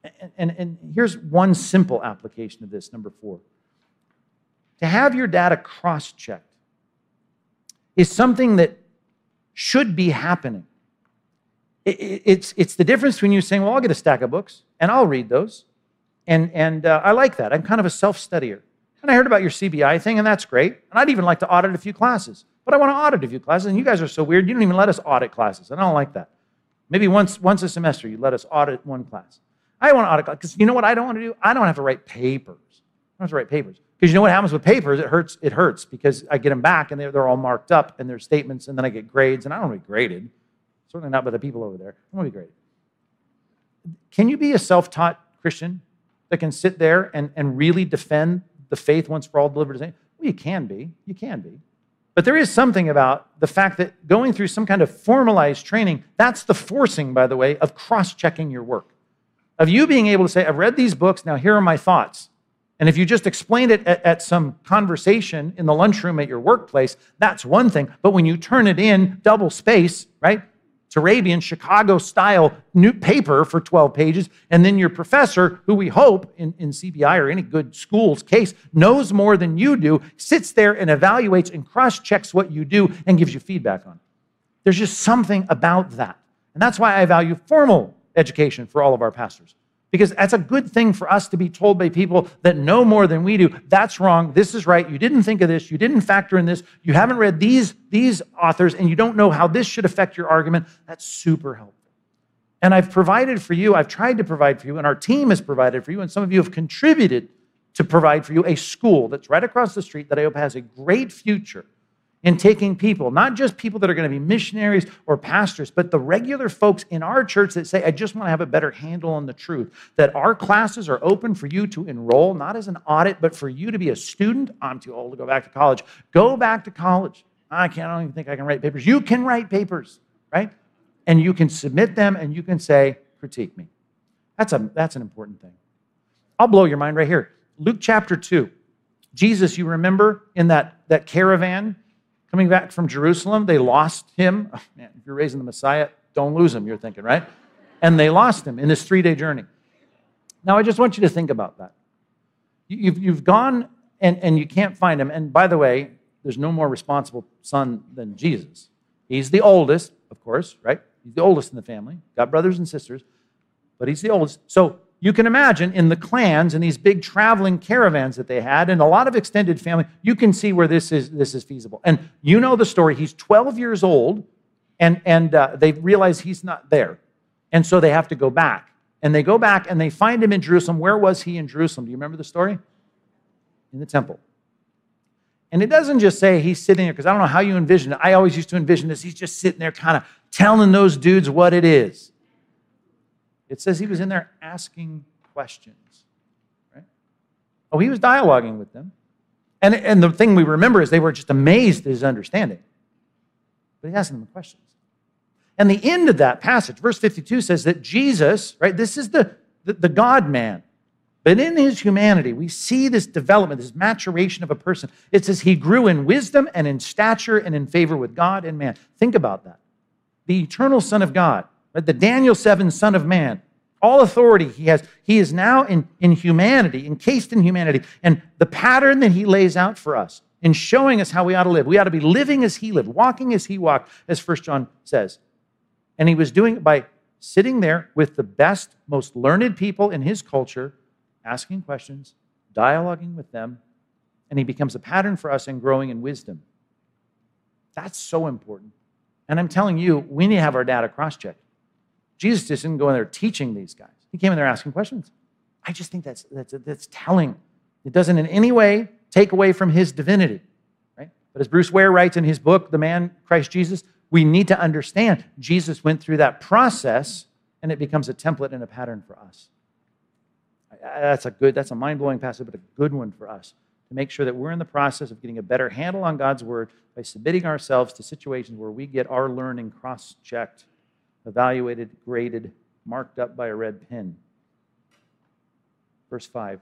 And, and, and here's one simple application of this, number four. To have your data cross checked is something that should be happening. It's, it's the difference between you saying, Well, I'll get a stack of books and I'll read those. And, and uh, I like that. I'm kind of a self studier. And I heard about your CBI thing, and that's great. And I'd even like to audit a few classes. But I want to audit a few classes, and you guys are so weird, you don't even let us audit classes. And I don't like that. Maybe once, once a semester, you let us audit one class. I want to audit because you know what I don't want to do? I don't have to write papers. I don't have to write papers. Because you know what happens with papers? It hurts. It hurts because I get them back and they're, they're all marked up and their statements, and then I get grades, and I don't want to be graded. Certainly not by the people over there. I want to be graded. Can you be a self-taught Christian that can sit there and, and really defend the faith once for all delivered Well, you can be. You can be. But there is something about the fact that going through some kind of formalized training, that's the forcing, by the way, of cross checking your work. Of you being able to say, I've read these books, now here are my thoughts. And if you just explain it at, at, some conversation in the lunchroom at your workplace, that's one thing. But when you turn it in double space, right? It's Turabian Chicago style new paper for 12 pages, and then your professor, who we hope in, in CBI or any good school's case knows more than you do, sits there and evaluates and cross checks what you do and gives you feedback on it. There's just something about that. And that's why I value formal education for all of our pastors because that's a good thing for us to be told by people that know more than we do. That's wrong. This is right. You didn't think of this. You didn't factor in this. You haven't read these, these authors, and you don't know how this should affect your argument. That's super helpful. And I've provided for you, I've tried to provide for you, and our team has provided for you, and some of you have contributed to provide for you a school that's right across the street that I hope has a great future in taking people, not just people that are going to be missionaries or pastors, but the regular folks in our church that say, I just want to have a better handle on the truth. That our classes are open for you to enroll, not as an audit, but for you to be a student. I'm too old to go back to college. Go back to college. I can't, I don't even think I can write papers. You can write papers, right? And you can submit them and you can say, critique me. That's, a, that's an important thing. I'll blow your mind right here. Luke chapter 2. Jesus, you remember in that, that caravan coming back from Jerusalem. They lost him. Oh, man, if you're raising the Messiah, don't lose him, you're thinking, right? And they lost him in this three day journey. Now, I just want you to think about that. You've, you've gone and, and you can't find him. And by the way, there's no more responsible son than Jesus. He's the oldest, of course, right? He's the oldest in the family, got brothers and sisters, but he's the oldest. So you can imagine in the clans and these big traveling caravans that they had and a lot of extended family you can see where this is this is feasible. And you know the story. He's 12 years old and and uh, they realize he's not there. And so they have to go back. And they go back and they find him in jerusalem. Where was he in jerusalem? Do you remember the story? In the temple. And it doesn't just say he's sitting there because i don't know how you envision it. I always used to envision this. He's just sitting there kind of telling those dudes what it is it says he was in there asking questions. Right? Oh, he was dialoguing with them. And, and the thing we remember is they were just amazed at his understanding. But he's asking them questions. And the end of that passage, verse 52, says that Jesus, right, this is the, the, the God man. But in his humanity, we see this development, this maturation of a person. It says he grew in wisdom and in stature and in favor with God and man. Think about that. The eternal Son of God? The Daniel 7 Son of Man. All authority he has. He is now in, in humanity, encased in humanity. And the pattern that he lays out for us in showing us how we ought to live, we ought to be living as he lived, walking as he walked, as First John says. And he was doing it by sitting there with the best, most learned people in his culture, asking questions, dialoguing with them, and he becomes a pattern for us in growing in wisdom. That's so important. And I'm telling you, we need to have our data cross checked. Jesus just didn't go in there teaching these guys. He came in there asking questions. I just think that's, that's, that's telling. It doesn't in any way take away from his divinity, right? But as Bruce Ware writes in his book, The Man Christ Jesus, we need to understand Jesus went through that process and it becomes a template and a pattern for us. That's a good, that's a mind-blowing passage, but a good one for us to make sure that we're in the process of getting a better handle on God's word by submitting ourselves to situations where we get our learning cross-checked evaluated, graded, marked up by a red pen. Verse 5.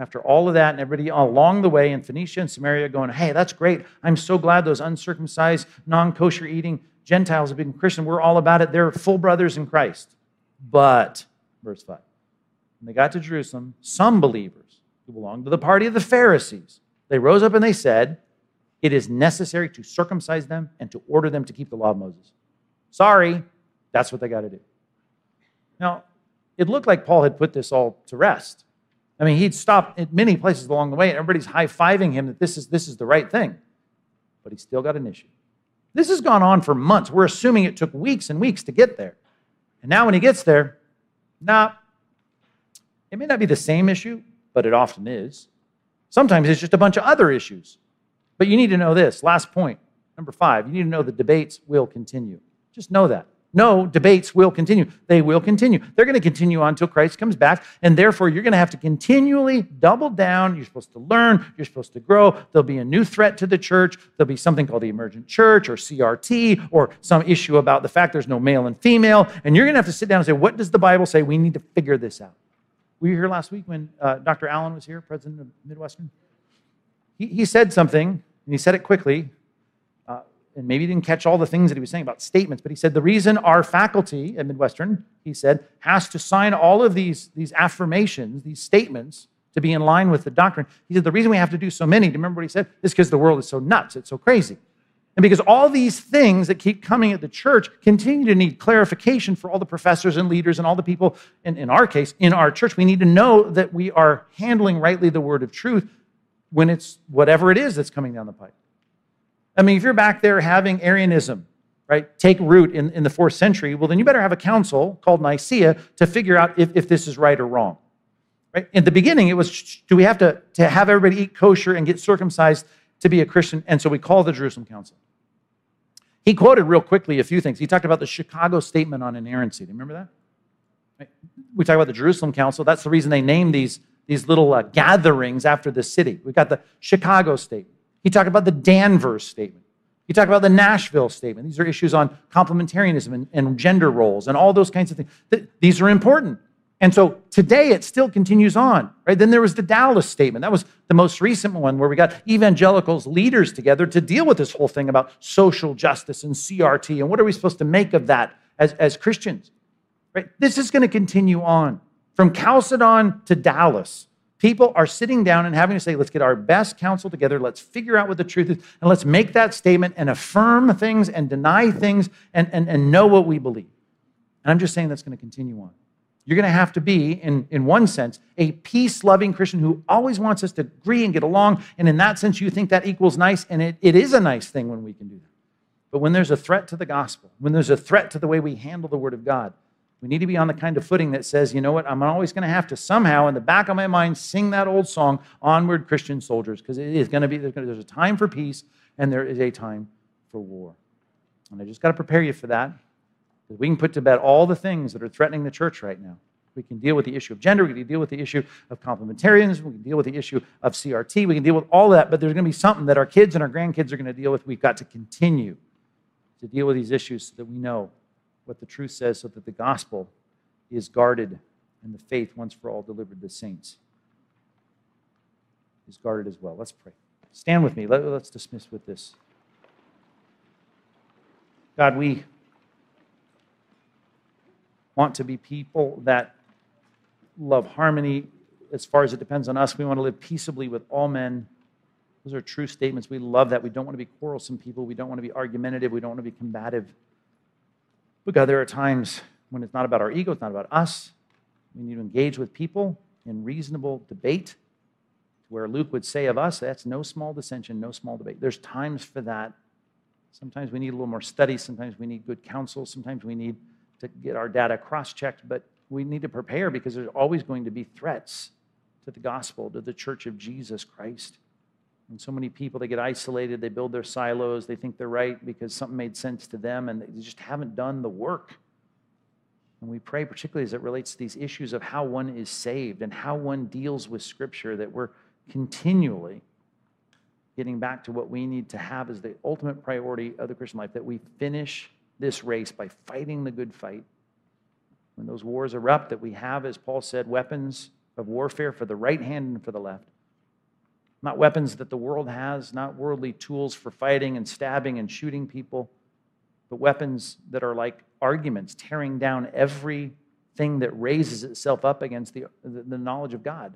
After all of that, and everybody along the way in Phoenicia and Samaria going, hey, that's great. I'm so glad those uncircumcised, non kosher eating Gentiles have become Christian. We're all about it. They're full brothers in Christ. But, verse 5, when they got to Jerusalem, some believers who belonged to the party of the Pharisees, they rose up and they said, It is necessary to circumcise them and to order them to keep the law of Moses. Sorry, that's what they got to do. Now, it looked like Paul had put this all to rest. I mean, he'd stopped at many places along the way, and everybody's high fiving him that this is, this is the right thing. But he's still got an issue. This has gone on for months. We're assuming it took weeks and weeks to get there. And now, when he gets there, nah, it may not be the same issue, but it often is. Sometimes it's just a bunch of other issues. But you need to know this last point, number five, you need to know the debates will continue. Just know that. No, debates will continue. They will continue. They're going to continue on until Christ comes back. And therefore, you're going to have to continually double down. You're supposed to learn. You're supposed to grow. There'll be a new threat to the church. There'll be something called the emergent church or CRT or some issue about the fact there's no male and female. And you're going to have to sit down and say, what does the Bible say? We need to figure this out. Were you here last week when uh, Dr. Allen was here, president of Midwestern? He, he said something, and he said it quickly and maybe he didn't catch all the things that he was saying about statements, but he said the reason our faculty at Midwestern, he said, has to sign all of these, these affirmations, these statements to be in line with the doctrine. He said the reason we have to do so many, do you remember what he said? Is because the world is so nuts, it's so crazy. And because all these things that keep coming at the church continue to need clarification for all the professors and leaders and all the people, in, in our case, in our church, we need to know that we are handling rightly the word of truth when it's whatever it is that's coming down the pipe. I mean, if you're back there having Arianism, right, take root in, in the fourth century, well, then you better have a council called Nicaea to figure out if, if this is right or wrong. Right? In the beginning, it was do we have to, to have everybody eat kosher and get circumcised to be a Christian? And so we call the Jerusalem Council. He quoted real quickly a few things. He talked about the Chicago Statement on Inerrancy. Do you remember that? We talk about the Jerusalem Council. That's the reason they named these, these little uh, gatherings after the city. We've got the Chicago Statement. He talked about the Danvers statement. He talked about the Nashville statement. These are issues on complementarianism and, and gender roles and all those kinds of things. These are important. And so today it still continues on, right? Then there was the Dallas statement. That was the most recent one where we got evangelicals, leaders together to deal with this whole thing about social justice and CRT and what are we supposed to make of that as, as Christians, right? This is going to continue on from Chalcedon to Dallas. People are sitting down and having to say, let's get our best counsel together. Let's figure out what the truth is. And let's make that statement and affirm things and deny things and, and, and know what we believe. And I'm just saying that's going to continue on. You're going to have to be, in, in one sense, a peace loving Christian who always wants us to agree and get along. And in that sense, you think that equals nice. And it, it is a nice thing when we can do that. But when there's a threat to the gospel, when there's a threat to the way we handle the word of God, we need to be on the kind of footing that says, you know what, I'm always going to have to somehow, in the back of my mind, sing that old song, Onward Christian Soldiers, because it is going to be, there's a time for peace and there is a time for war. And I just got to prepare you for that. We can put to bed all the things that are threatening the church right now. We can deal with the issue of gender. We can deal with the issue of complementarianism. We can deal with the issue of CRT. We can deal with all that, but there's going to be something that our kids and our grandkids are going to deal with. We've got to continue to deal with these issues so that we know what the truth says so that the gospel is guarded and the faith once for all delivered to the saints is guarded as well. Let's pray. Stand with me. Let, us dismiss with this. God, we want to be people that love harmony as far as it depends on us. We want to live peaceably with all men. Those are true statements. We love that. We don't want to be quarrelsome people. We don't want to be argumentative. We don't want to be combative. But God, there are times when it's not about our ego, it's not about us. We need to engage with people in reasonable debate, where Luke would say of us, that's no small dissension, no small debate. There's times for that. Sometimes we need a little more study, sometimes we need good counsel, sometimes we need to get our data cross checked, but we need to prepare because there's always going to be threats to the gospel, to the church of Jesus Christ. And so many people, they get isolated, they build their silos, they think they're right because something made sense to them, and they just haven't done the work. And we pray, particularly as it relates to these issues of how one is saved and how one deals with Scripture, that we're continually getting back to what we need to have as the ultimate priority of the Christian life, that we finish this race by fighting the good fight. When those wars erupt, that we have, as Paul said, weapons of warfare for the right hand and for the left not weapons that the world has, not worldly tools for fighting and stabbing and shooting people, but weapons that are like arguments, tearing down everything that raises itself up against the, the knowledge of God.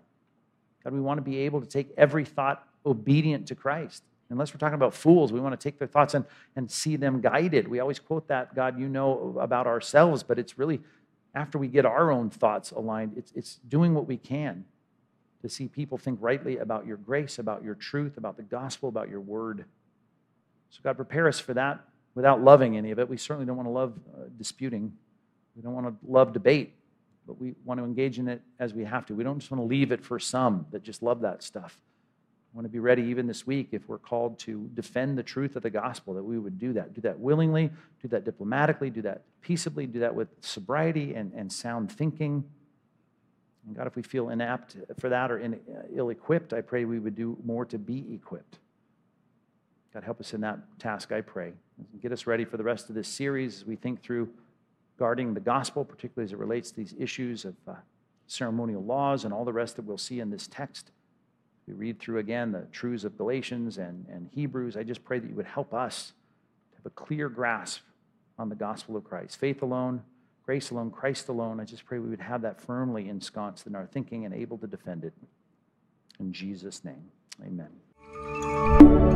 God, we want to be able to take every thought obedient to Christ. Unless we're talking about fools, we want to take their thoughts and, and see them guided. We always quote that, God, you know about ourselves, but it's really after we get our own thoughts aligned, it's, it's doing what we can to see people think rightly about your grace, about your truth, about the gospel, about your word. So, God, prepare us for that without loving any of it. We certainly don't want to love uh, disputing, we don't want to love debate. but we want to engage in it as we have to. We don't just want to leave it for some that just love that stuff. I want to be ready even this week if we're called to defend the truth of the gospel, that we would do that. Do that willingly, do that diplomatically, do that peaceably, do that with sobriety and, and sound thinking. And God, if we feel inapt for that or ill equipped, I pray we would do more to be equipped. God, help us in that task, I pray. Get us ready for the rest of this series as we think through guarding the gospel, particularly as it relates to these issues of uh, ceremonial laws and all the rest that we'll see in this text. We read through again the truths of Galatians and, and Hebrews. I just pray that you would help us to have a clear grasp on the gospel of Christ. Faith alone, grace alone, Christ alone. I just pray we would have that firmly ensconced in our thinking and able to defend it. In Jesus' name, amen.